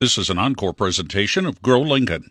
This is an encore presentation of Grow Lincoln.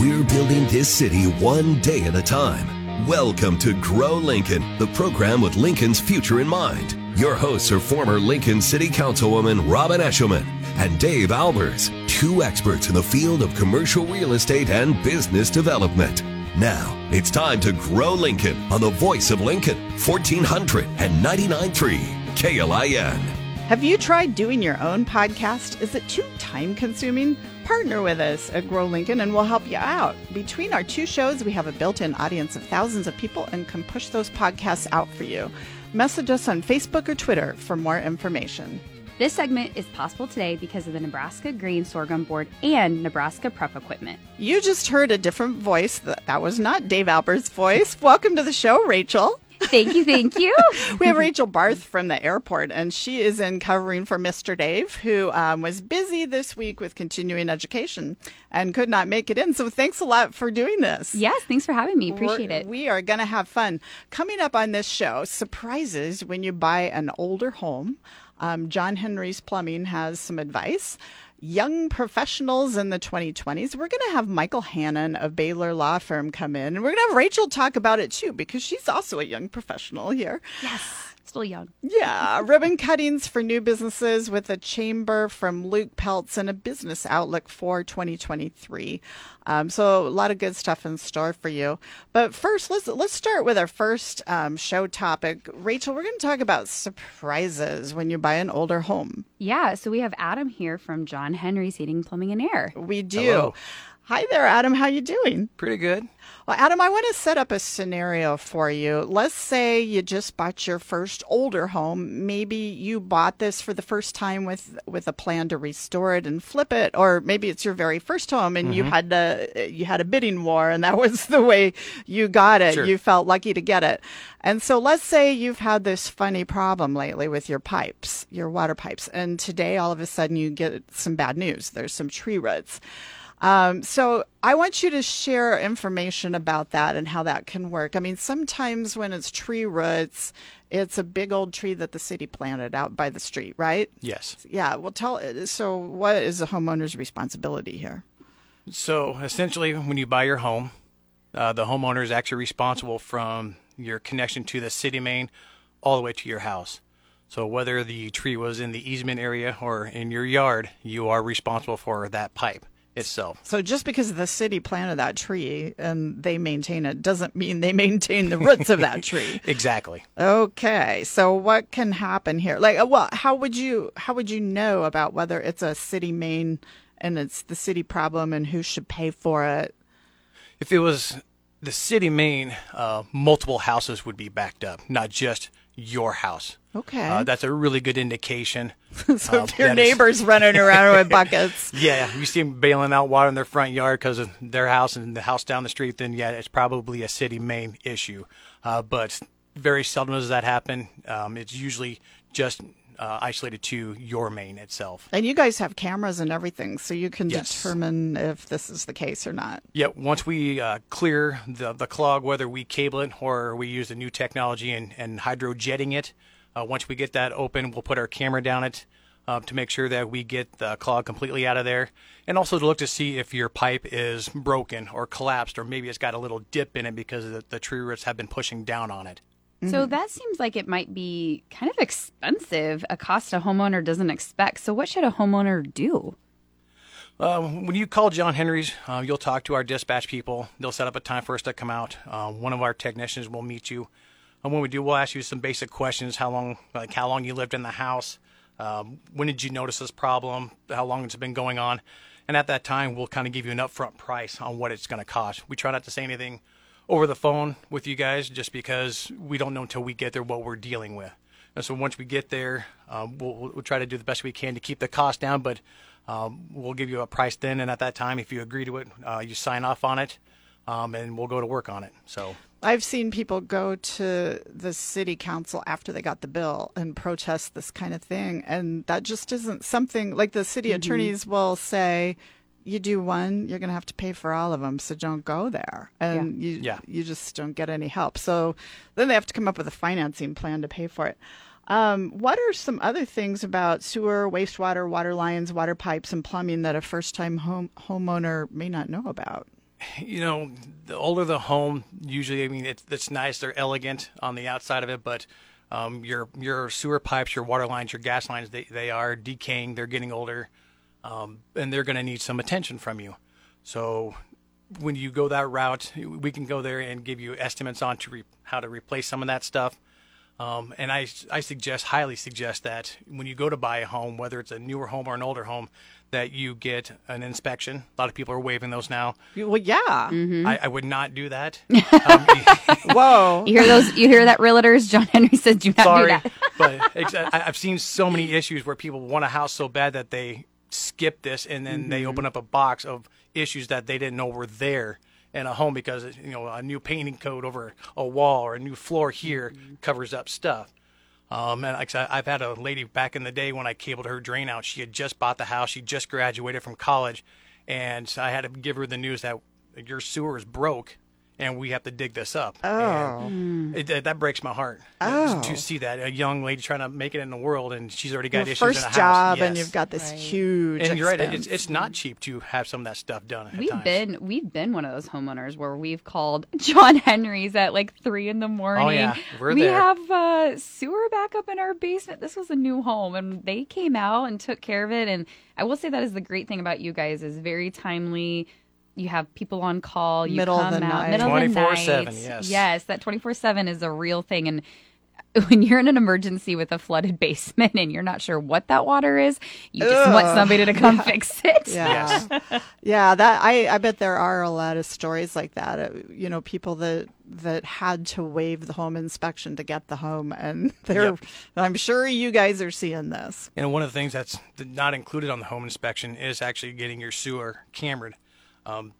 We're building this city one day at a time. Welcome to Grow Lincoln, the program with Lincoln's future in mind. Your hosts are former Lincoln City Councilwoman Robin Eschliman and Dave Albers, two experts in the field of commercial real estate and business development. Now, it's time to grow Lincoln on the voice of Lincoln, 1499.3 KLIN. Have you tried doing your own podcast? Is it too time consuming? Partner with us at Grow Lincoln and we'll help you out. Between our two shows, we have a built in audience of thousands of people and can push those podcasts out for you. Message us on Facebook or Twitter for more information. This segment is possible today because of the Nebraska Grain Sorghum Board and Nebraska Prep Equipment. You just heard a different voice. That was not Dave Albers' voice. Welcome to the show, Rachel. Thank you, thank you. we have Rachel Barth from the airport, and she is in covering for Mr. Dave, who um, was busy this week with continuing education and could not make it in. So thanks a lot for doing this. Yes, thanks for having me. Appreciate We're, it. We are going to have fun. Coming up on this show, surprises when you buy an older home. Um, John Henry's Plumbing has some advice young professionals in the 2020s. We're going to have Michael Hannon of Baylor Law Firm come in, and we're going to have Rachel talk about it too, because she's also a young professional here. Yes. Still young. Yeah. Ribbon cuttings for new businesses with a chamber from Luke Peltz and a business outlook for 2023. Um, so a lot of good stuff in store for you. But first, let's let's start with our first um, show topic. Rachel, we're going to talk about surprises when you buy an older home. Yeah. So we have Adam here from John Henry's Heating, Plumbing, and Air. We do. Hello. Hi there, Adam. How you doing? Pretty good. Well, Adam, I want to set up a scenario for you. Let's say you just bought your first older home. Maybe you bought this for the first time with with a plan to restore it and flip it, or maybe it's your very first home and you mm-hmm. had a you had a bidding war and that was the way you got it. Sure. You felt lucky to get it. And so let's say you've had this funny problem lately with your pipes, your water pipes, and today all of a sudden you get some bad news. There's some tree roots. Um, so I want you to share information about that and how that can work. I mean, sometimes when it's tree roots, it's a big old tree that the city planted out by the street, right? Yes. Yeah. Well, tell. So, what is the homeowner's responsibility here? So essentially, when you buy your home, uh, the homeowner is actually responsible from your connection to the city main all the way to your house. So whether the tree was in the easement area or in your yard, you are responsible for that pipe itself. So, just because the city planted that tree and they maintain it doesn't mean they maintain the roots of that tree. Exactly. Okay, so what can happen here? Like, uh, well, how would you how would you know about whether it's a city main and it's the city problem and who should pay for it? If it was the city main, uh, multiple houses would be backed up, not just your house. Okay, Uh, that's a really good indication. so uh, if your is- neighbor's running around with buckets, Yeah, you see them bailing out water in their front yard because of their house and the house down the street, then yeah, it's probably a city main issue. Uh, but very seldom does that happen. Um, it's usually just uh, isolated to your main itself. and you guys have cameras and everything, so you can Yes. determine if this is the case or not. Yeah, once we uh, clear the, the clog, whether we cable it or we use the new technology and, and hydrojetting it, uh, once we get that open, we'll put our camera down it uh, to make sure that we get the clog completely out of there. And also to look to see if your pipe is broken or collapsed, or maybe it's got a little dip in it because the, the tree roots have been pushing down on it. So that seems like it might be kind of expensive, a cost a homeowner doesn't expect. So, what should a homeowner do? Uh, when you call John Henry's, uh, you'll talk to our dispatch people. They'll set up a time for us to come out. Uh, one of our technicians will meet you. And when we do, we'll ask you some basic questions: how long, like how long you lived in the house, um, when did you notice this problem, how long it's been going on, and at that time, we'll kind of give you an upfront price on what it's going to cost. We try not to say anything over the phone with you guys, just because we don't know until we get there what we're dealing with. And so once we get there, um, we'll, we'll try to do the best we can to keep the cost down, but um, we'll give you a price then. And at that time, if you agree to it, uh, you sign off on it, um, and we'll go to work on it. So I've seen people go to the city council after they got the bill and protest this kind of thing. And that just isn't something like the city attorneys will say, you do one, you're going to have to pay for all of them. So don't go there. And you, Yeah. you just don't get any help. So then they have to come up with a financing plan to pay for it. Um, what are some other things about sewer, wastewater, water lines, water pipes, and plumbing that a first-time home homeowner may not know about? You know, the older the home, usually, I mean, it's, it's nice. They're elegant on the outside of it, but um, your your sewer pipes, your water lines, your gas lines, they, they are decaying. They're getting older, um, and they're going to need some attention from you. So when you go that route, we can go there and give you estimates on to re- how to replace some of that stuff. Um, and I, I suggest, highly suggest that when you go to buy a home, whether it's a newer home or an older home, that you get an inspection. A lot of people are waiving those now. Well, yeah. Mm-hmm. I, I would not do that. Um, Whoa. You hear those? You hear that, realtors? John Henry says, "Do not sorry, do that." but ex- I- I've seen so many issues where people want a house so bad that they skip this and then they mm-hmm. open up a box of issues that they didn't know were there in a home because you know a new painting coat over a wall or a new floor here mm-hmm. covers up stuff. Um, and like I I've had a lady back in the day when I cabled her drain out. She had just bought the house. She just graduated from college, and I had to give her the news that your sewer is broke, and we have to dig this up. Oh. It, that- that breaks my heart Oh. to see that a young lady trying to make it in the world, and she's already got Your issues in first the house. job, and Yes. you've got this huge. And you're right. expense. It's, it's not cheap to have some of that stuff done. At We've times. been we've been one of those homeowners where we've called John Henry's at like three in the morning. Oh, yeah. We're we there. have uh, sewer backup in our basement. This was a new home, and they came out and took care of it. And I will say that is the great thing about you guys is very timely. You have people on call. You Middle of come the out night. middle of the 24/7, night. yes. yes, that twenty four seven is a real thing. And when you're in an emergency with a flooded basement and you're not sure what that water is, you just want somebody to come fix it. Yeah. yeah, that I, I bet there are a lot of stories like that. Uh, you know, people that that had to waive the home inspection to get the home and they're Yep. I'm sure you guys are seeing this. And one of the things that's not included on the home inspection is actually getting your sewer cambered. Um,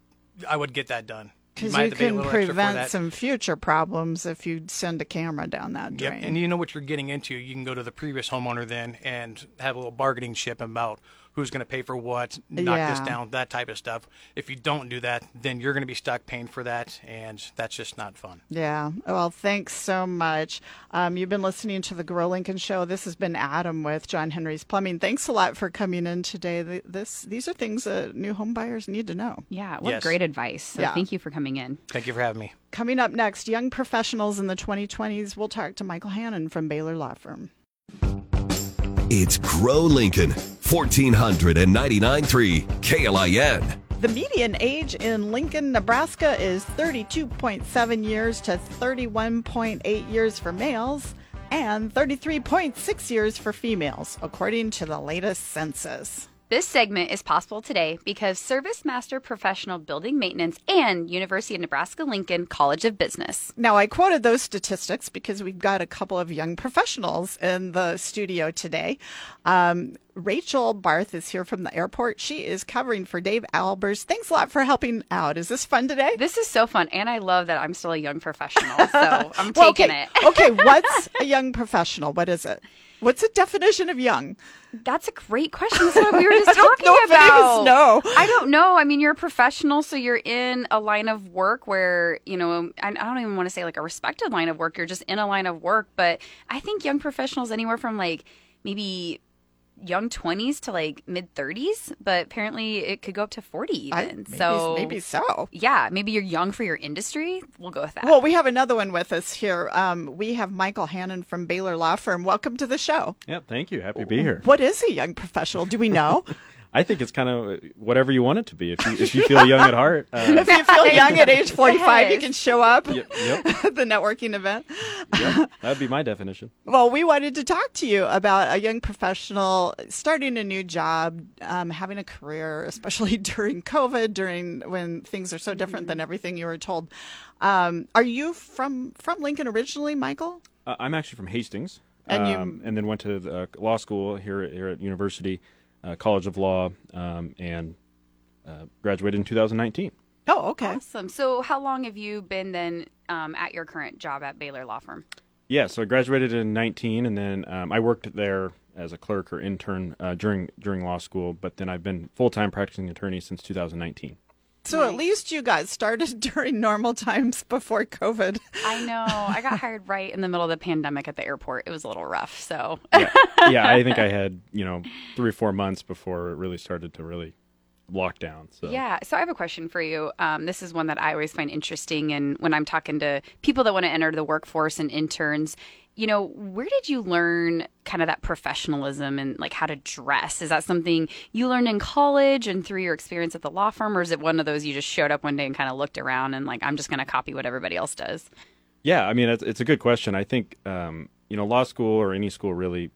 I would get that done. Because you have to pay a can little extra for prevent some future problems if you send a camera down that Yep. drain. And you know what you're getting into. You can go to the previous homeowner then and have a little bargaining chip about who's going to pay for what, knock this down, that type of stuff. If you don't do that, then you're going to be stuck paying for that, and that's just not fun. Yeah. Well, thanks so much. Um, you've been listening to the Grow Lincoln Show. This has been Adam with John Henry's Plumbing. Thanks a lot for coming in today. This these are things that new home buyers need to know. Yeah, what Yes. great advice. So Yeah. thank you for coming in. Thank you for having me. Coming up next, young professionals in the 2020s. We'll talk to Michael Hannon from Baylor Law Firm. It's Grow Lincoln, 1499.3 KLIN. The median age in Lincoln, Nebraska is 32.7 years to 31.8 years for males and 33.6 years for females, according to the latest census. This segment is possible today because Service Master Professional Building Maintenance and University of Nebraska Lincoln College of Business. Now, I quoted those statistics because we've got a couple of young professionals in the studio today. Um, Rachel Barth is here from the airport. She is covering for Dave Albers. Thanks a lot for helping out. Is this fun today? This is so fun, and I love that I'm still a young professional, so I'm Well, taking okay. it. okay, what's a young professional? What is it? What's the definition of young? That's a great question. That's what we were just talking know if any of about. know. I don't know. I mean, you're a professional, so you're in a line of work where you know. I I don't even want to say like a respected line of work. You're just in a line of work. But I think young professionals anywhere from like maybe young 20s to like mid 30s, but apparently it could go up to 40 I- maybe, so maybe so. yeah, maybe you're young for your industry. We'll go with that. Well, we have another one with us here. Um, we have Michael Hannon from Baylor Law Firm. Welcome to the show. Yeah, thank you. Happy to be here. What is a young professional? Do we know? I think it's kind of whatever you want it to be. If you, if you feel young at heart, uh, if you feel young at age 45, you can show up yep, yep, at the networking event. yep, that'd be my definition. Well, we wanted to talk to you about a young professional starting a new job, um, having a career, especially during COVID, during when things are so different than everything you were told. Um, are you from from Lincoln originally, Michael? Uh, I'm actually from Hastings, And you- um, and then went to the, uh, law school here here at University uh, College of Law, um, and uh, graduated in 2019. Oh, okay. awesome. So, how long have you been then um, at your current job at Baylor Law Firm? Yeah, so I graduated in 19, and then um, I worked there as a clerk or intern uh, during during law school. But then I've been full time practicing attorney since 2019. So at least you got started during normal times before COVID. I know. I got hired right in the middle of the pandemic at the airport. It was a little rough. So yeah, yeah, I think I had you know three or four months before it really started to really lock down. So Yeah. So I have a question for you. Um, this is one that I always find interesting. And when I'm talking to people that want to enter the workforce and interns, you know, where did you learn kind of that professionalism and like how to dress? Is that something you learned in college and through your experience at the law firm, or is it one of those you just showed up one day and kind of looked around and like, I'm just going to copy what everybody else does? Yeah, I mean, it's, it's a good question. I think, um, you know, law school or any school really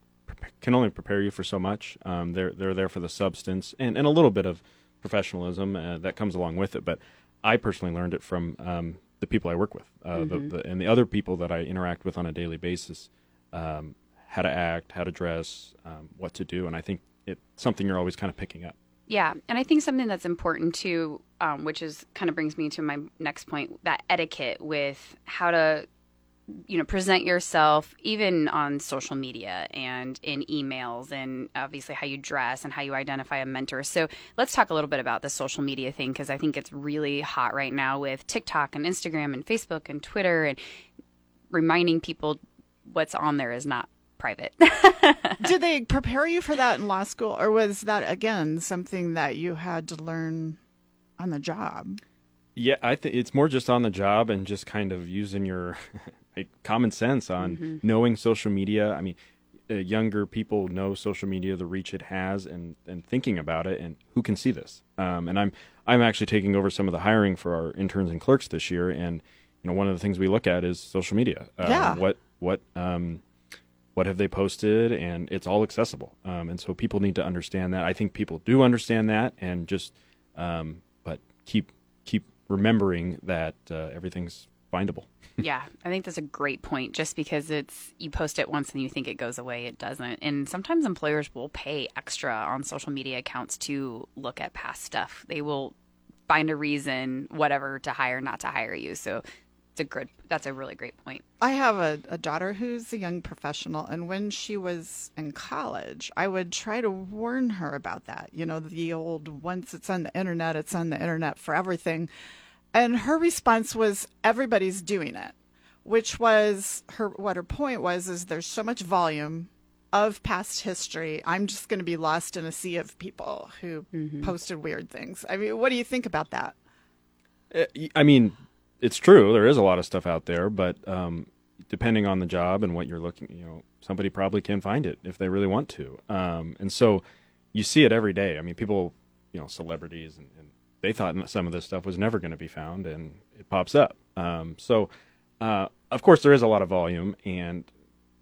can only prepare you for so much. Um, they're, they're there for the substance and, and a little bit of professionalism uh, that comes along with it. But I personally learned it from um, the people I work with uh, Mm-hmm. the, the, and the other people that I interact with on a daily basis. Um, how to act, how to dress, um, what to do, and I think it's something you're always kind of picking up. Yeah, and I think something that's important too, um, which is kind of brings me to my next point, that etiquette with how to, you know, present yourself, even on social media and in emails, and obviously how you dress and how you identify a mentor. So let's talk a little bit about the social media thing because I think it's really hot right now with TikTok and Instagram and Facebook and Twitter and reminding people what's on there is not private. Did they prepare you for that in law school, or was that again something that you had to learn on the job? Yeah, I think it's more just on the job and just kind of using your like, common sense on knowing social media. I mean, uh, younger people know social media, the reach it has, and and thinking about it, and who can see this. Um, and I'm I'm actually taking over some of the hiring for our interns and clerks this year, and you know, one of the things we look at is social media. Uh, Yeah. What what um, what have they posted and it's all accessible um, and so people need to understand that i think people do understand that and just um, but keep keep remembering that uh, everything's findable Yeah, I think that's a great point. Just because it's you post it once and you think it goes away, it doesn't. And sometimes employers will pay extra on social media accounts to look at past stuff. They will find a reason, whatever, to hire, not to hire you. So it's a good. That's a really great point. I have a, a daughter who's a young professional, and when she was in college, I would try to warn her about that. You know, the old once it's on the internet, it's on the internet for everything. And her response was, everybody's doing it, which was her, what her point was, is there's so much volume of past history. I'm just going to be lost in a sea of people who posted weird things. I mean, what do you think about that? Uh, i mean it's true there is a lot of stuff out there but um, depending on the job and what you're looking you know somebody probably can find it if they really want to um, and so you see it every day i mean people you know celebrities and, and they thought some of this stuff was never going to be found and it pops up um, so uh, of course there is a lot of volume and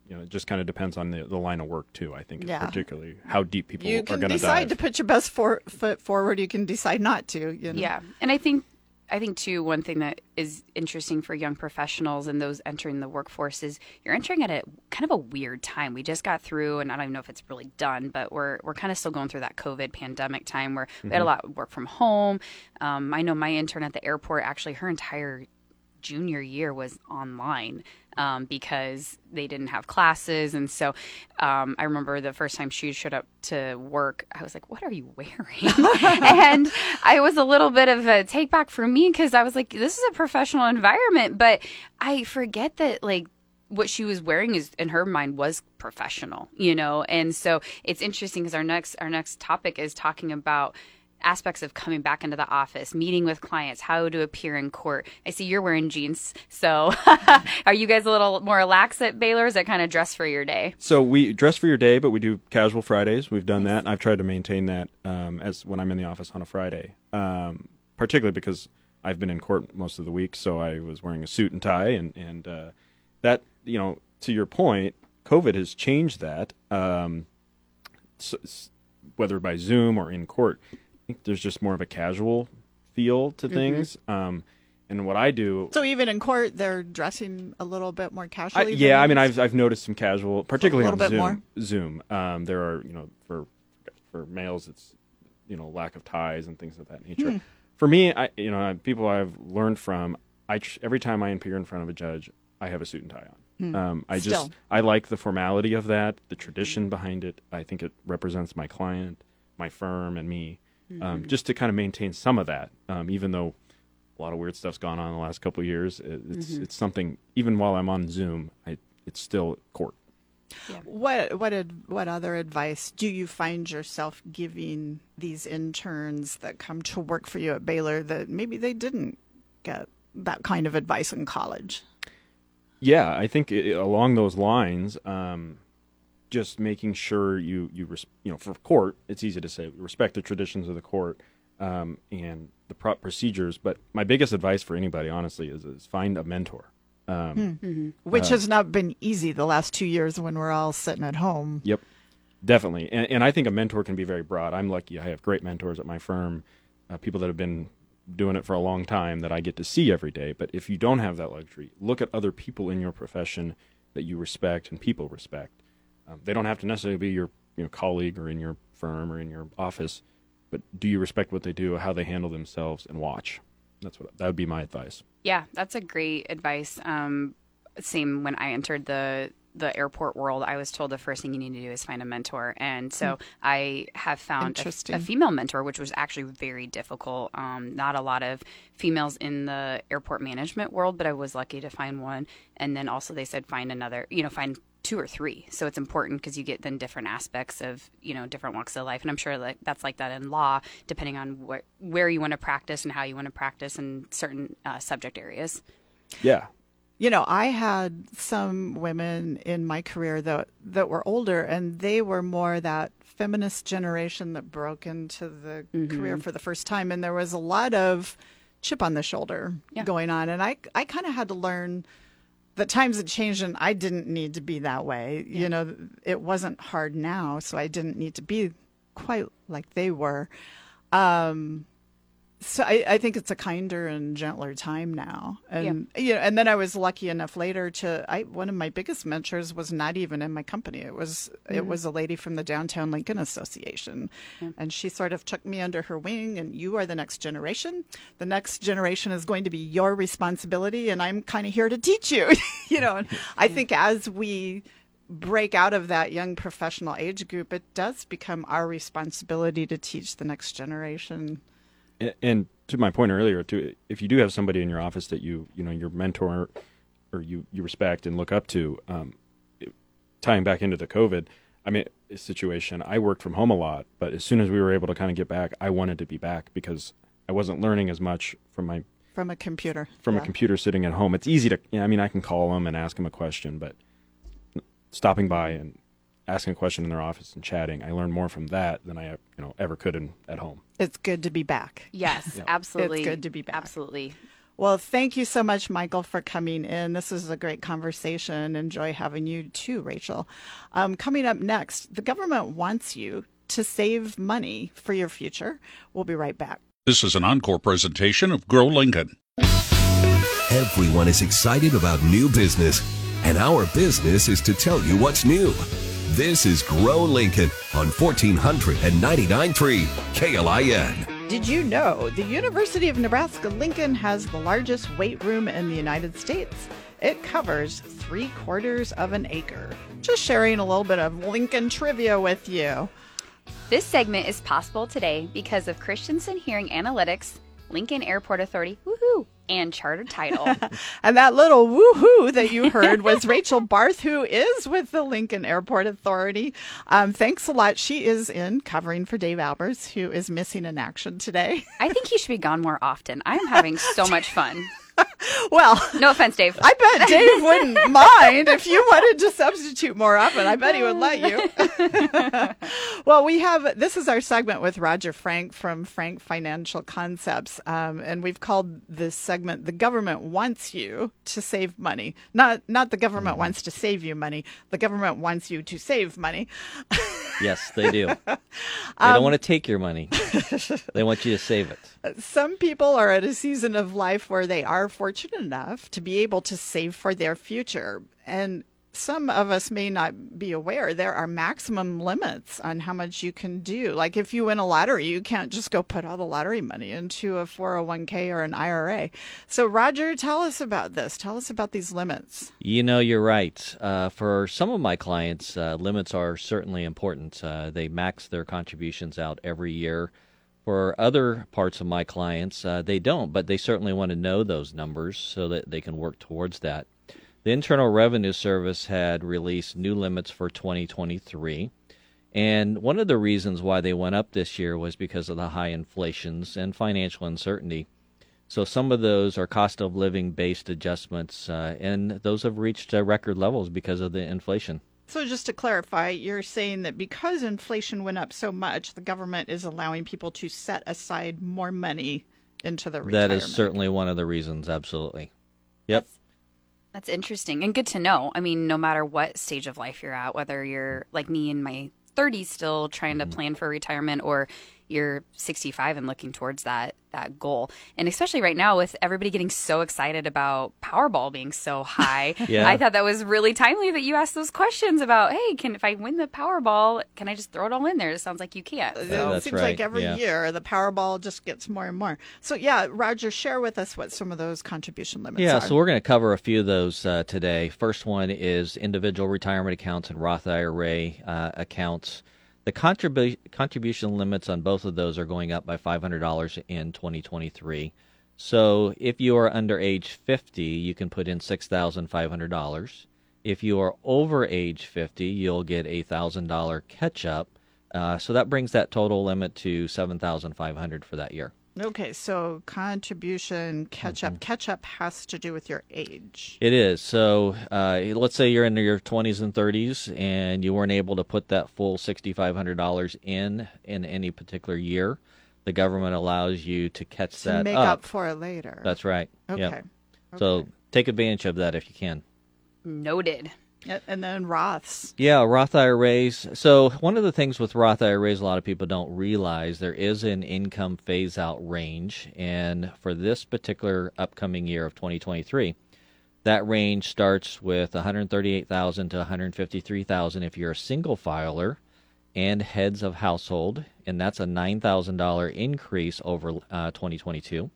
you know it just kind of depends on the, the line of work too i think Yeah. particularly how deep people You are going to dive. You can decide dive to put your best for, foot forward. You can decide not to. You know? Yeah, and I think I think too one thing that is interesting for young professionals and those entering the workforce is you're entering at a kind of a weird time. We just got through, and I don't even know if it's really done, but we're we're kind of still going through that COVID pandemic time where we had a lot of work from home. Um, I know my intern at the airport actually her entire junior year was online um, because they didn't have classes. And so um, I remember the first time she showed up to work, I was like, What are you wearing? and I was a little bit of a take back for me because I was like, This is a professional environment. But I forget that, like, what she was wearing is in her mind was professional you know and so it's interesting because our next our next topic is talking about aspects of coming back into the office meeting with clients how to appear in court i see you're wearing jeans so are you guys a little more lax at baylor is that kind of dress for your day So we dress for your day, but we do casual Fridays. We've done that, I've tried to maintain that um, as when I'm in the office on a Friday, um, particularly because I've been in court most of the week, so I was wearing a suit and tie, and and uh, that you know, to your point, COVID has changed that. Um, s s- whether by Zoom or in court, think there's just more of a casual feel to things. Um, and what I do, So even in court, they're dressing a little bit more I, casually. yeah, I mean. I've I've noticed some casual, particularly A on bit Zoom. more? Zoom, um, there are you know for for males, it's you know lack of ties and things of that nature. Hmm. For me, I you know people I've learned from, I every time I appear in front of a judge, I have a suit and tie on. Um, I Hmm. Still. just I like the formality of that, the tradition behind it. I think it represents my client, my firm, and me. Um, just to kind of maintain some of that. Um, even though a lot of weird stuff's gone on in the last couple of years, it, it's it's something. Even while I'm on Zoom, I, it's still court. What what ad, what other advice do you find yourself giving these interns that come to work for you at Baylor that maybe they didn't get that kind of advice in college? Yeah, I think it, along those lines, um, just making sure you you res- you know for court, it's easy to say respect the traditions of the court um, and the pro- procedures. But my biggest advice for anybody, honestly, is, is find a mentor. Um, Which has not been easy the last two years when we're all sitting at home. Yep, definitely. And, and I think a mentor can be very broad. I'm lucky; I have great mentors at my firm, uh, people that have been doing it for a long time that I get to see every day. But if you don't have that luxury, look at other people in your profession that you respect and people respect. Um, they don't have to necessarily be your you know, colleague or in your firm or in your office, but do you respect what they do, how they handle themselves, and watch? That's what that would be my advice. Yeah, that's a great advice. Um, same when I entered the the airport world, I was told the first thing you need to do is find a mentor, and so I have found a, a female mentor, which was actually very difficult. Um, not a lot of females in the airport management world, but I was lucky to find one. And then also they said find another, you know, find two or three. So it's important because you get then different aspects of you know different walks of life, and I'm sure that that's like that in law, depending on where where you want to practice and how you want to practice in certain uh, subject areas. Yeah, You know, I had some women in my career that that were older, and they were more that feminist generation that broke into the career for the first time, and there was a lot of chip on the shoulder Yeah. going on, and I I kind of had to learn that times had changed, and I didn't need to be that way. You know, it wasn't hard now, so I didn't need to be quite like they were. Um, so I, I think it's a kinder and gentler time now, and you know, and then I was lucky enough later to. I one of my biggest mentors was not even in my company. It was it mm. was a lady from the Downtown Lincoln Association, and she sort of took me under her wing. And you are the next generation. The next generation is going to be your responsibility, and I'm kind of here to teach you. you know, and I think as we break out of that young professional age group, it does become our responsibility to teach the next generation. And to my point earlier too if you do have somebody in your office that you you know your mentor or you you respect and look up to um, it- tying back into the covid i mean situation i worked from home a lot but as soon as we were able to kind of get back i wanted to be back because i wasn't learning as much from my From a computer. from Yeah. a computer sitting at home it's easy to yeah, i mean i can call them and ask them a question but stopping by and asking a question in their office and chatting i learned more from that than i you know ever could in, at home It's good to be back. Yes, absolutely. It's good to be back. Absolutely. Well, thank you so much, Michael, for coming in. This was a great conversation. Enjoy having you too, Rachel. Um, coming up next, the government wants you to save money for your future. We'll be right back. This is an encore presentation of Grow Lincoln. Everyone is excited about new business, and our business is to tell you what's new. This is Grow Lincoln on 1499.3 KLIN. Did you know the University of Nebraska Lincoln has the largest weight room in the United States? It covers three quarters of an acre. Just sharing a little bit of Lincoln trivia with you. This segment is possible today because of Christensen Hearing Analytics, Lincoln Airport Authority, woohoo, and Charter Title. And that little woohoo that you heard was Rachel Barth, who is with the Lincoln Airport Authority. Um, thanks a lot. She is in covering for Dave Albers, who is missing in action today. I think he should be gone more often. I'm having so much fun. well, No offense, Dave. I bet Dave wouldn't mind if you wanted to substitute more often. I bet he would let you. well, we have this is our segment with Roger Frank from Frank Financial Concepts, um, and we've called this segment "The Government Wants You to Save Money." Not not the government wants to save you money. The government wants you to save money. Yes, they do. They Um, don't want to take your money. they want you to save it. Some people are at a season of life where they are fortunate enough to be able to save for their future. And some of us may not be aware there are maximum limits on how much you can do. Like if you win a lottery, you can't just go put all the lottery money into a 401k or an IRA. So, Roger, tell us about this. Tell us about these limits. You know, you're right. Uh, for some of my clients, uh, limits are certainly important. Uh, they max their contributions out every year. For other parts of my clients, uh, they don't, but they certainly want to know those numbers so that they can work towards that. The Internal Revenue Service had released new limits for 2023. And one of the reasons why they went up this year was because of the high inflations and financial uncertainty. So some of those are cost of living based adjustments, uh, and those have reached uh, record levels because of the inflation. So, just to clarify, you're saying that because inflation went up so much, the government is allowing people to set aside more money into the retirement. That is certainly one of the reasons, absolutely. Yep. That's, that's interesting and good to know. I mean, no matter what stage of life you're at, whether you're like me in my 30s still trying to mm-hmm. plan for retirement or you're 65 and looking towards that that goal. And especially right now with everybody getting so excited about Powerball being so high, Yeah. I thought that was really timely that you asked those questions about, hey, can if I win the Powerball, can I just throw it all in there? It sounds like you can't. It Yeah, that's seems right, like every yeah. year the Powerball just gets more and more. So, yeah, Roger, share with us what some of those contribution limits Yeah, are. so we're going to cover a few of those uh, today. First one is individual retirement accounts and Roth IRA uh, accounts. The contribu- contribution limits on both of those are going up by $500 in 2023. So if you are under age 50, you can put in $6,500. If you are over age 50, you'll get a $1,000 catch up. Uh, so that brings that total limit to 7500 for that year. Okay, so contribution catch Mm-hmm. up. Catch up has to do with your age. It is. So uh, let's say you're in your 20s and 30s and you weren't able to put that full $6,500 in in any particular year. The government allows you to catch To that make up. up for it later. That's right. okay. Yep. So take advantage of that if you can. Noted. And then Roths. Yeah, Roth IRAs. So one of the things with Roth IRAs, a lot of people don't realize there is an income phase out range, and for this particular upcoming year of 2023, that range starts with 138,000 to 153,000 if you're a single filer and heads of household, and that's a $9,000 increase over uh, 2022.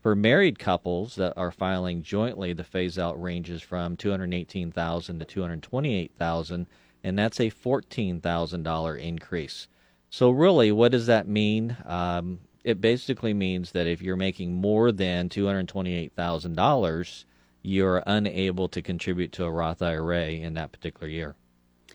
For married couples that are filing jointly, the phase out ranges from 218,000 to 228,000, and that's a $14,000 increase. So really, what does that mean? Um, it basically means that if you're making more than $228,000, you're unable to contribute to a Roth IRA in that particular year.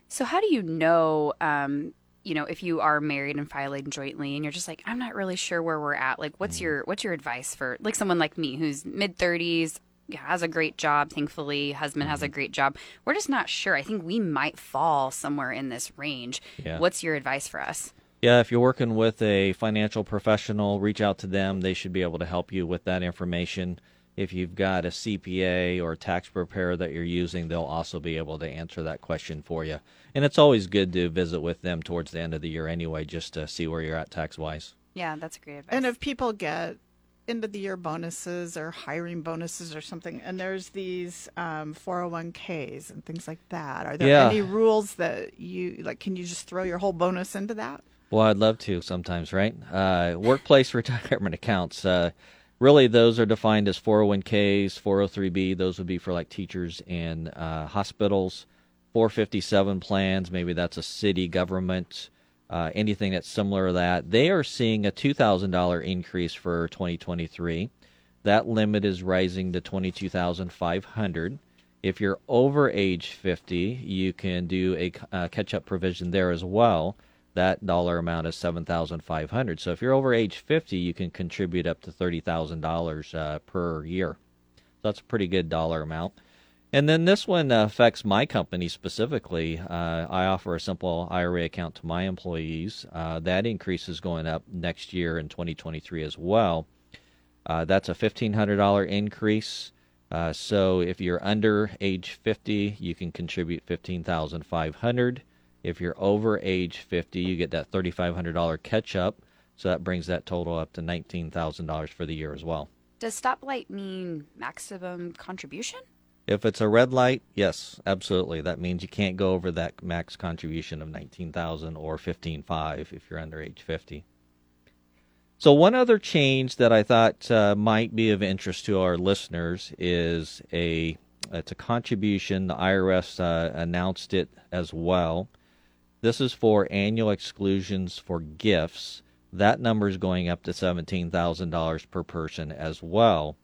So how do you know, um, you know, if you are married and filing jointly, and you're just like, I'm not really sure where we're at. Like, what's mm. your what's your advice for like someone like me who's mid thirties, has a great job, thankfully, husband has a mm-hmm. great job. We're just not sure. I think we might fall somewhere in this range. Yeah. What's your advice for us? Yeah, if you're working with a financial professional, reach out to them. They should be able to help you with that information. If you've got a CPA or a tax preparer that you're using, they'll also be able to answer that question for you. And it's always good to visit with them towards the end of the year anyway, just to see where you're at tax wise. Yeah, that's a great advice. And if people get end of the year bonuses or hiring bonuses or something, and there's these um, 401ks and things like that, are there Yeah. any rules that you like? Can you just throw your whole bonus into that? Well, I'd love to sometimes, right? Uh, workplace retirement accounts. Uh, really, those are defined as 401ks, 403b. Those would be for like teachers and uh, hospitals. 457 plans, maybe that's a city government, uh, anything that's similar to that. They are seeing a $2,000 increase for 2023. That limit is rising to 22,500. If you're over age 50, you can do a uh, catch-up provision there as well. That dollar amount is 7,500. So if you're over age 50, you can contribute up to $30,000 uh, per year. So that's a pretty good dollar amount. And then this one uh, affects my company specifically. Uh, I offer a simple IRA account to my employees. Uh, that increase is going up next year in 2023 as well. Uh, that's a $1,500 increase. Uh, so if you're under age 50, you can contribute 15500 If you're over age 50, you get that $3,500 catch up. So that brings that total up to $19,000 for the year as well. Does stoplight mean maximum contribution? If it's a red light, yes, absolutely. That means you can't go over that max contribution of 19,000 or 15.5 if you're under age 50. So one other change that I thought uh, might be of interest to our listeners is a it's a contribution. The IRS uh, announced it as well. This is for annual exclusions for gifts. That number is going up to $17,000 per person as well.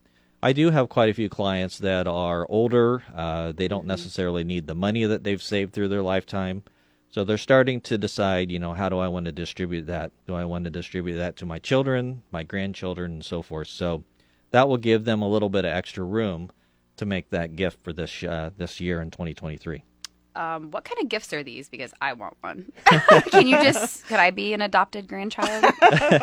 I do have quite a few clients that are older. Uh, they don't necessarily need the money that they've saved through their lifetime. So they're starting to decide, you know, how do I want to distribute that? Do I want to distribute that to my children, my grandchildren, and so forth? So that will give them a little bit of extra room to make that gift for this uh, this year in 2023. Um, what kind of gifts are these? Because I want one. Can you just? Could I be an adopted grandchild?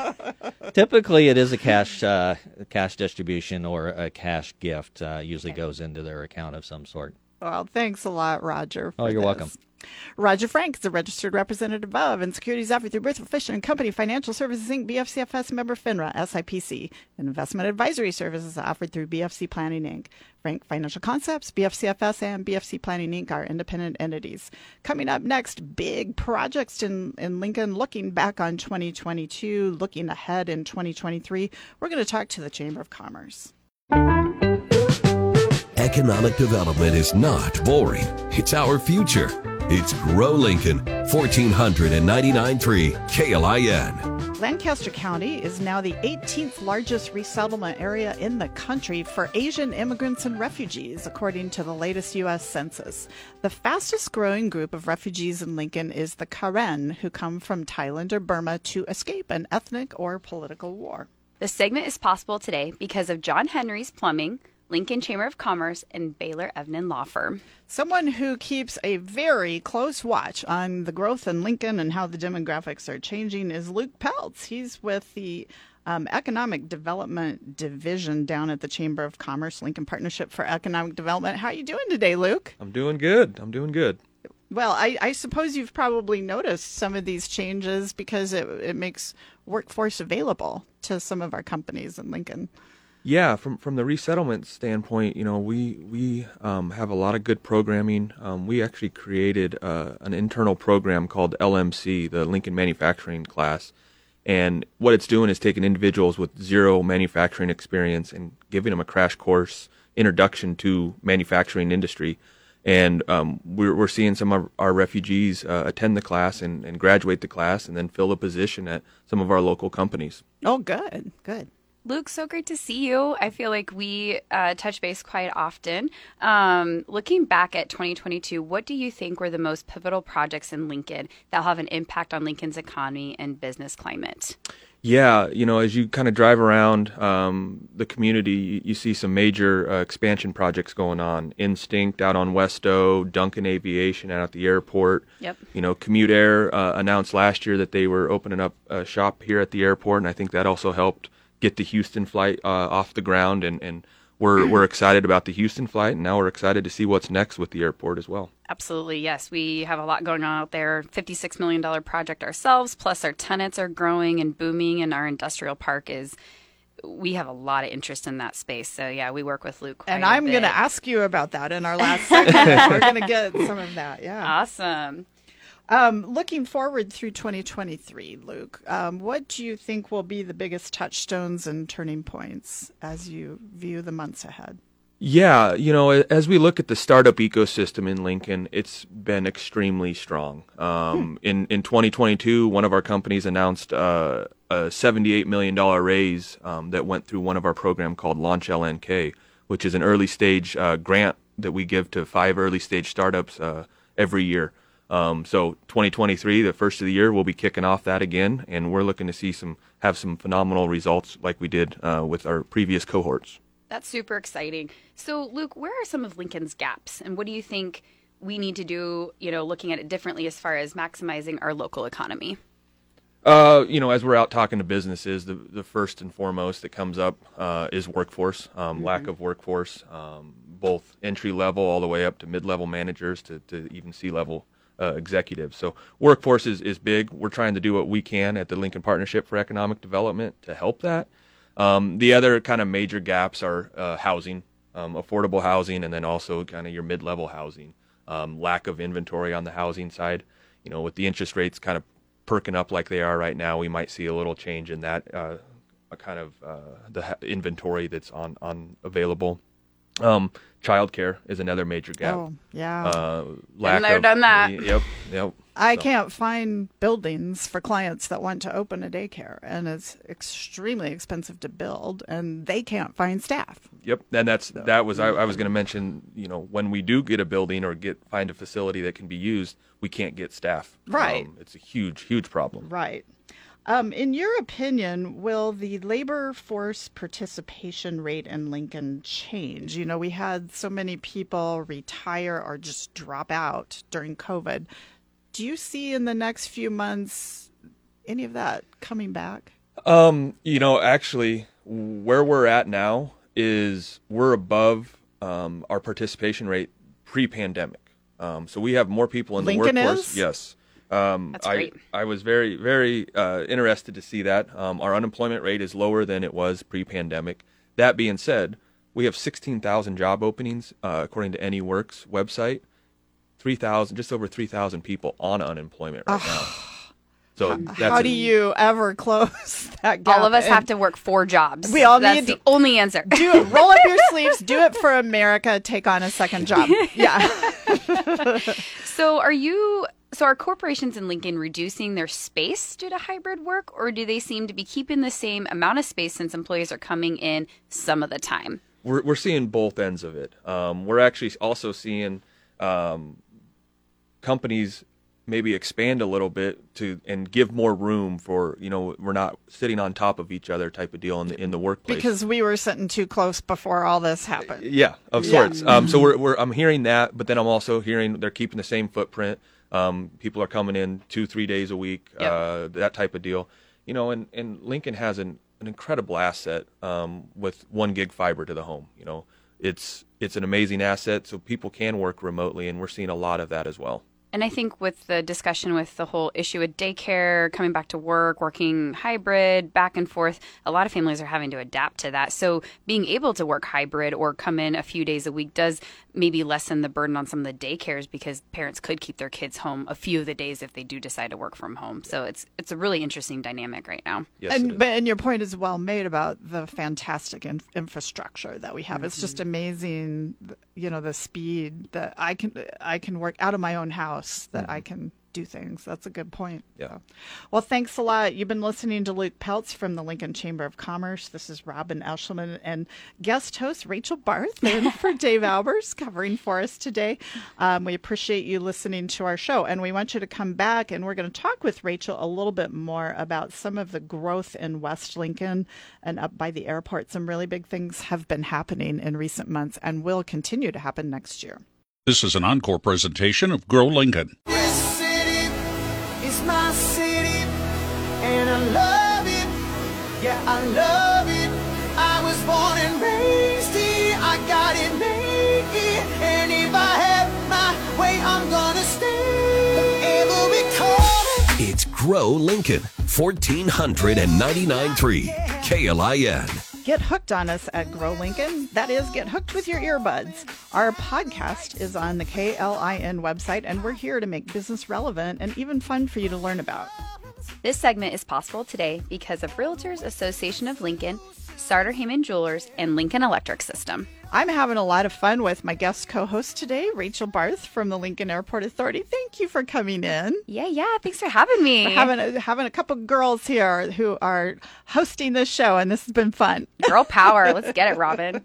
Typically, it is a cash uh, cash distribution or a cash gift. Uh, usually goes into their account of some sort. Well, thanks a lot, Roger. Oh, you're this. welcome. Roger Frank is a registered representative of and securities offered through Berthel Fisher and Company Financial Services Inc. BFCFS member FINRA SIPC and investment advisory services offered through BFC Planning Inc. Frank Financial Concepts, BFCFS, and BFC Planning Inc. are independent entities. Coming up next, big projects in, in Lincoln. Looking back on 2022, looking ahead in 2023, we're going to talk to the Chamber of Commerce. Economic development is not boring. It's our future. It's Grow Lincoln, 1499.3 KLIN. Lancaster County is now the 18th largest resettlement area in the country for Asian immigrants and refugees, according to the latest U.S. Census. The fastest growing group of refugees in Lincoln is the Karen, who come from Thailand or Burma to escape an ethnic or political war. the segment is possible today because of John Henry's Plumbing, Lincoln Chamber of Commerce, and Baylor Evnen Law Firm. Someone who keeps a very close watch on the growth in Lincoln and how the demographics are changing is Luke Peltz. He's with the um, Economic Development Division down at the Chamber of Commerce, Lincoln Partnership for Economic Development. How are you doing today, Luke? I'm doing good. I'm doing good. Well, I, I suppose you've probably noticed some of these changes because it, it makes workforce available to some of our companies in Lincoln. Yeah, from from the resettlement standpoint, you know, we we um, have a lot of good programming. Um, we actually created uh, an internal program called LMC, the Lincoln Manufacturing Class, and what it's doing is taking individuals with zero manufacturing experience and giving them a crash course introduction to manufacturing industry. And um, we're we're seeing some of our refugees uh, attend the class and, and graduate the class, and then fill a position at some of our local companies. Oh, good, good. Luke, so great to see you. I feel like we uh, touch base quite often. Um, looking back at 2022, what do you think were the most pivotal projects in Lincoln that'll have an impact on Lincoln's economy and business climate? Yeah, you know, as you kind of drive around um, the community, you, you see some major uh, expansion projects going on. Instinct out on West O, Duncan Aviation out at the airport. Yep. You know, CommuteAir uh, announced last year that they were opening up a shop here at the airport, and I think that also helped get the Houston flight uh, off the ground. And, and we're we're excited about the Houston flight, and now we're excited to see what's next with the airport as well. Absolutely, yes. We have a lot going on out there. $56 million project ourselves, plus our tenants are growing and booming, and our industrial park is. We have a lot of interest in that space. So, yeah, we work with Luke. And quite a I'm going to ask you about that in our last segment. We're going to get some of that. Yeah. Awesome. Um, looking forward through 2023, Luke, um, what do you think will be the biggest touchstones and turning points as you view the months ahead? Yeah, you know, as we look at the startup ecosystem in Lincoln, it's been extremely strong. Um, in in 2022, one of our companies announced uh, a 78 million dollar raise um, that went through one of our program called Launch LNK, which is an early stage uh, grant that we give to five early stage startups uh, every year. Um, so 2023, the first of the year, we'll be kicking off that again, and we're looking to see some have some phenomenal results like we did uh, with our previous cohorts. That's super exciting. So, Luke, where are some of Lincoln's gaps, and what do you think we need to do? You know, looking at it differently as far as maximizing our local economy. Uh, you know, as we're out talking to businesses, the the first and foremost that comes up uh, is workforce, um, lack of workforce, um, both entry level all the way up to mid level managers to, to even C level uh, executives. So workforce is, is big. We're trying to do what we can at the Lincoln Partnership for Economic Development to help that. Um, the other kind of major gaps are uh, housing, um, affordable housing, and then also kind of your mid level housing. Um, lack of inventory on the housing side. You know, with the interest rates kind of perking up like they are right now, we might see a little change in that uh, kind of uh, the inventory that's on on available. Um, childcare is another major gap. Oh, yeah. Uh, lack there, of, done that. Yep, yep. I can't find buildings for clients that want to open a daycare, and it's extremely expensive to build, and they can't find staff. Yep, and that's that was I, I was going to mention. You know, when we do get a building or get find a facility that can be used, we can't get staff. Right. Um, it's a huge, huge problem. Right. Um, in your opinion, will the labor force participation rate in Lincoln change? You know, we had so many people retire or just drop out during COVID. Do you see in the next few months any of that coming back? Um, you know, actually, where we're at now is we're above um, our participation rate pre-pandemic. Um, so we have more people in Lincoln the workforce. is? Yes. Um, That's I, great. I was very, very uh, interested to see that. Um, our unemployment rate is lower than it was pre-pandemic. That being said, we have 16,000 job openings uh, according to NEworks website. 3,000, just over 3,000 people on unemployment right now. So that's How a- do you ever close that gap? All of us And have to work four jobs. We all That's need the only answer. do it. Roll up your sleeves. Do it for America. Take on a second job. Yeah. So are you so are corporations in Lincoln reducing their space due to hybrid work or do they seem to be keeping the same amount of space since employees are coming in some of the time? we're we're seeing both ends of it. Um, we're actually also seeing um, companies maybe expand a little bit to and give more room for you know we're not sitting on top of each other type of deal in the in the workplace. Because we were sitting too close before all this happened. yeah, of Yeah. sorts. Um, so we're, we're I'm hearing that, but then I'm also hearing they're keeping the same footprint. Um, people are coming in two three days a week, Yep. uh, that type of deal. You know, and, and Lincoln has an, an incredible asset um, with one gig fiber to the home. You know, it's it's an amazing asset, so people can work remotely, and we're seeing a lot of that as well. And I think with the discussion with the whole issue with daycare, coming back to work, working hybrid, back and forth, a lot of families are having to adapt to that. So being able to work hybrid or come in a few days a week does maybe lessen the burden on some of the daycares because parents could keep their kids home a few of the days if they do decide to work from home. So it's it's a really interesting dynamic right now. Yes, and but and your point is well made about the fantastic in- infrastructure that we have. It's just Mm-hmm. amazing, you know, the speed that I can I can work out of my own house that I can do things. That's a good point. Mm-hmm. Yeah. So, well, thanks a lot. You've been listening to Luke Peltz from the Lincoln Chamber of Commerce. This is Robin Eschliman and guest host Rachel Barth in for Dave Albers covering for us today. Um, we appreciate you listening to our show, and we want you to come back and we're going to talk with Rachel a little bit more about some of the growth in West Lincoln and up by the airport. Some really big things have been happening in recent months and will continue to happen next year. This is an encore presentation of Grow Lincoln. This city is my city, and I love it. Yeah, I love it. I was born and raised here. I got it made here, and if I have my way, I'm gonna stay every corner. It's Grow Lincoln, 1499.3 KLIN. Get hooked on us at Grow Lincoln. That is, get hooked with your earbuds. Our podcast is on the KLIN website, and we're here to make business relevant and even fun for you to learn about. This segment is possible today because of Realtors Association of Lincoln, Sartor Hamann Jewelers, and Lincoln Electric System. I'm having a lot of fun with my guest co host today, Rachel Barth from the Lincoln Airport Authority. Thank you for coming in. Yeah, yeah. Thanks for having me. We're having a, having a couple girls here who are hosting this show, and this has been fun. Girl power. Let's get it, Robin.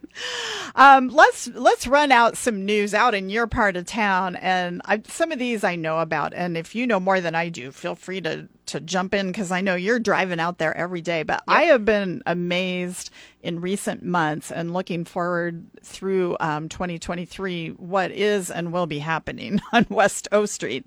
Um, let's let's run out some news out in your part of town, and I, some of these I know about. And if you know more than I do, feel free to to jump in because I know you're driving out there every day. But I have been amazed in recent months and looking forward through um, 2023 what is and will be happening on West O Street.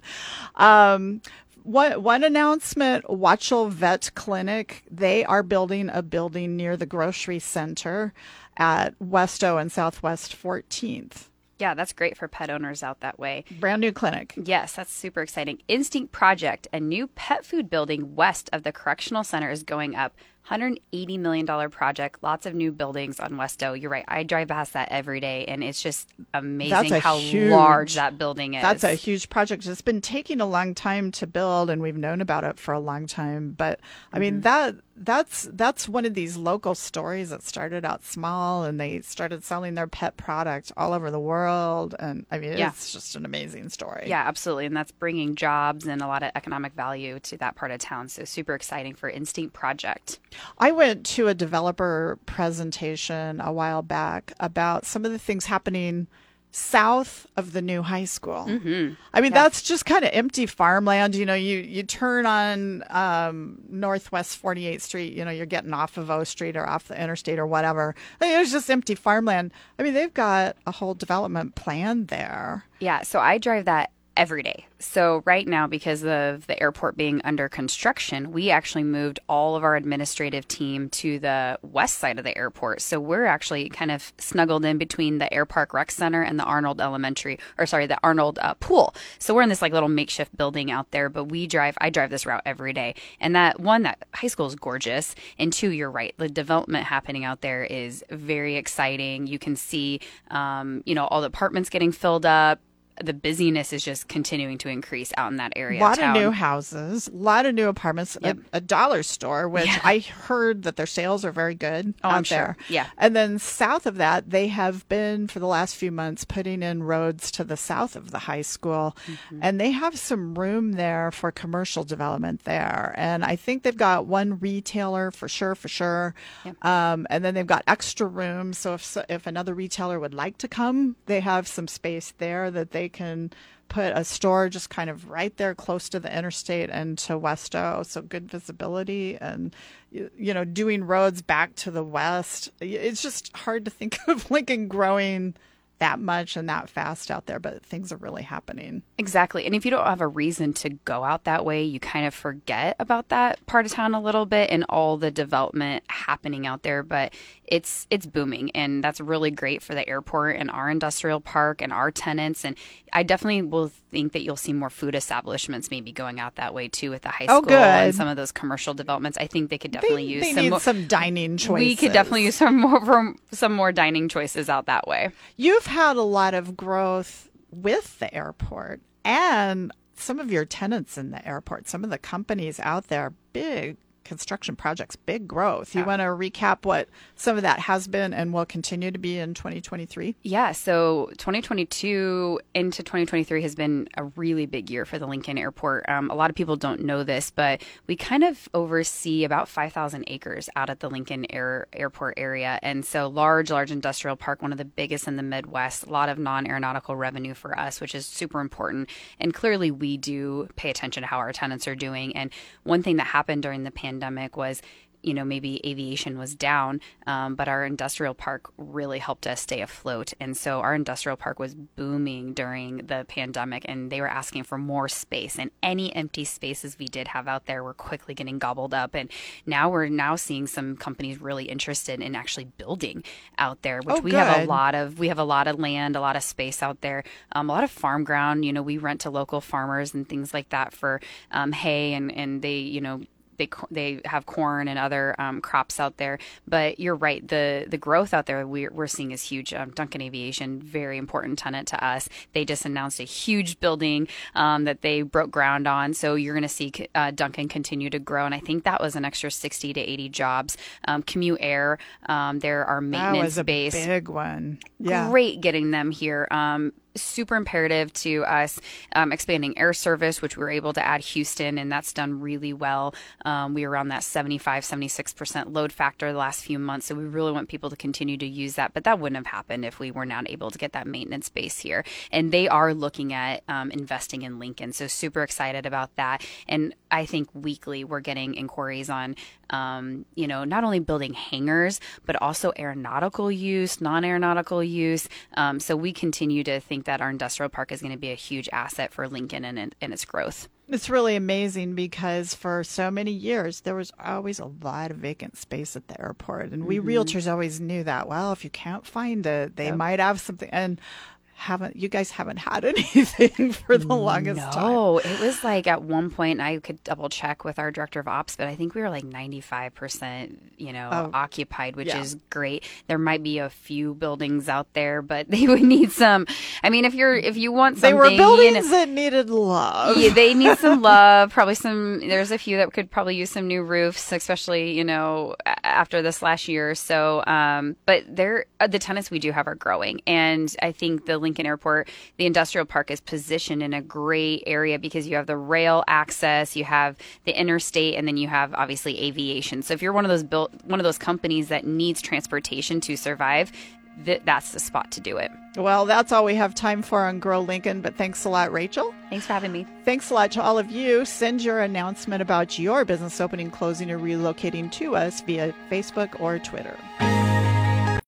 Um, one, one announcement Watchell Vet Clinic, they are building a building near the grocery center at West O and Southwest 14th. Yeah, that's great for pet owners out that way. Brand new clinic. Yes, that's super exciting. Instinct Project, a new pet food building west of the Correctional Center, is going up. 180 million dollar project, lots of new buildings on West O. You're right. I drive past that every day, and it's just amazing how huge- large that building is. That's a huge project. It's been taking a long time to build, and we've known about it for a long time. But I Mm-hmm. mean that that's that's one of these local stories that started out small, and they started selling their pet product all over the world. And I mean, Yeah. it's just an amazing story. Yeah, absolutely. And that's bringing jobs and a lot of economic value to that part of town. So super exciting for Instinct Project. I went to a developer presentation a while back about some of the things happening south of the new high school. Mm-hmm. I mean, that's just kind of empty farmland. You know, you you turn on um, Northwest 48th Street. You know, you're getting off of O Street or off the interstate or whatever. I mean, it's just empty farmland. I mean, they've got a whole development plan there. Yeah, so I drive that every day. So right now, because of the airport being under construction, we actually moved all of our administrative team to the west side of the airport. So we're actually kind of snuggled in between the Air Park Rec Center and the Arnold Elementary, or sorry, the Arnold uh, Pool. So we're in this like little makeshift building out there. But we drive, I drive this route every day, and that one, that high school is gorgeous, and two, you're right, the development happening out there is very exciting. You can see, um, you know, all the apartments getting filled up the busyness is just continuing to increase out in that area. A lot of town. new houses, a lot of new apartments, Yep. a, a dollar store, which Yeah. I heard that their sales are very good Oh, out I'm sure. there. Yeah. And then south of that, they have been for the last few months putting in roads to the south of the high school. Mm-hmm. And they have some room there for commercial development there. And I think they've got one retailer for sure, for sure. Um, and then they've got extra room. So if, if another retailer would like to come, they have some space there that they can put a store just kind of right there close to the interstate and to West O, so good visibility and you know doing roads back to the west. It's just hard to think of Lincoln growing that much and that fast out there, but things are really happening. Exactly. And if you don't have a reason to go out that way, you kind of forget about that part of town a little bit and all the development happening out there, but it's it's booming and that's really great for the airport and our industrial park and our tenants and I definitely will think that you'll see more food establishments maybe going out that way too with the high Oh, school and some of those commercial developments. I think they could definitely they use they some more, some dining choices. We could definitely use some more from some more dining choices out that way. You've had a lot of growth with the airport and some of your tenants in the airport, some of the companies out there, big construction projects, big growth. You want to recap what some of that has been and will continue to be in 2023? Yeah, so 2022 into 2023 has been a really big year for the Lincoln Airport. Um, a lot of people don't know this, but we kind of oversee about 5,000 acres out at the Lincoln Air Airport area, and so large, large industrial park, one of the biggest in the Midwest. A lot of non-aeronautical revenue for us, which is super important. And clearly, we do pay attention to how our tenants are doing. And one thing that happened during the pandemic was you know, maybe aviation was down, um, but our industrial park really helped us stay afloat. And so our industrial park was booming during the pandemic, and they were asking for more space. And any empty spaces we did have out there were quickly getting gobbled up. And now we're now seeing some companies really interested in actually building out there, which Oh, we have a lot of. We have a lot of land, a lot of space out there, um, a lot of farm ground. You know, we rent to local farmers and things like that for um, hay, and and they, you know they they have corn and other um, crops out there. But you're right, the the growth out there we're, we're seeing is huge. Um, Duncan Aviation, very important tenant to us. They just announced a huge building um, that they broke ground on. So you're going to see uh, Duncan continue to grow, and I think that was an extra 60 to 80 jobs. Um, CommuteAir, um, there are That maintenance was a base big one. Yeah. great getting them here. Super imperative to us um, expanding air service, which we were able to add Houston, and that's done really well. Um, we were around that 75, 76% load factor the last few months, so we really want people to continue to use that. But that wouldn't have happened if we were not able to get that maintenance base here. And they are looking at um, investing in Lincoln, so super excited about that. And I think weekly we're getting inquiries on, um, you know, not only building hangars, but also aeronautical use, non aeronautical use. Um, so we continue to think that our industrial park is going to be a huge asset for Lincoln and, and, and its growth. It's really amazing because for so many years there was always a lot of vacant space at the airport, and we mm-hmm. realtors always knew that. Well, if you can't find it, they might have something. And haven't you guys haven't had anything for the longest time. No, it was like at one point I could double check with our director of ops, but I think we were like ninety five percent, you know, Oh, occupied, which yeah. is great. There might be a few buildings out there, but they would need some. I mean, if you're if you want some. They something, were you buildings know- that needed love. yeah, they need some love. Probably some. There's a few that could probably use some new roofs, especially you know after this last year. or So, um, but they're uh, the tenants we do have are growing, and I think the Lincoln Airport, the industrial park, is positioned in a great area because you have the rail access, you have the interstate, and then you have obviously aviation. So, if you're one of those built one of those companies that needs transportation to survive. Th- that's the spot to do it. Well, that's all we have time for on Grow Lincoln, but thanks a lot, Rachel. Thanks for having me. Thanks a lot to all of you. Send your announcement about your business opening, closing, or relocating to us via Facebook or Twitter.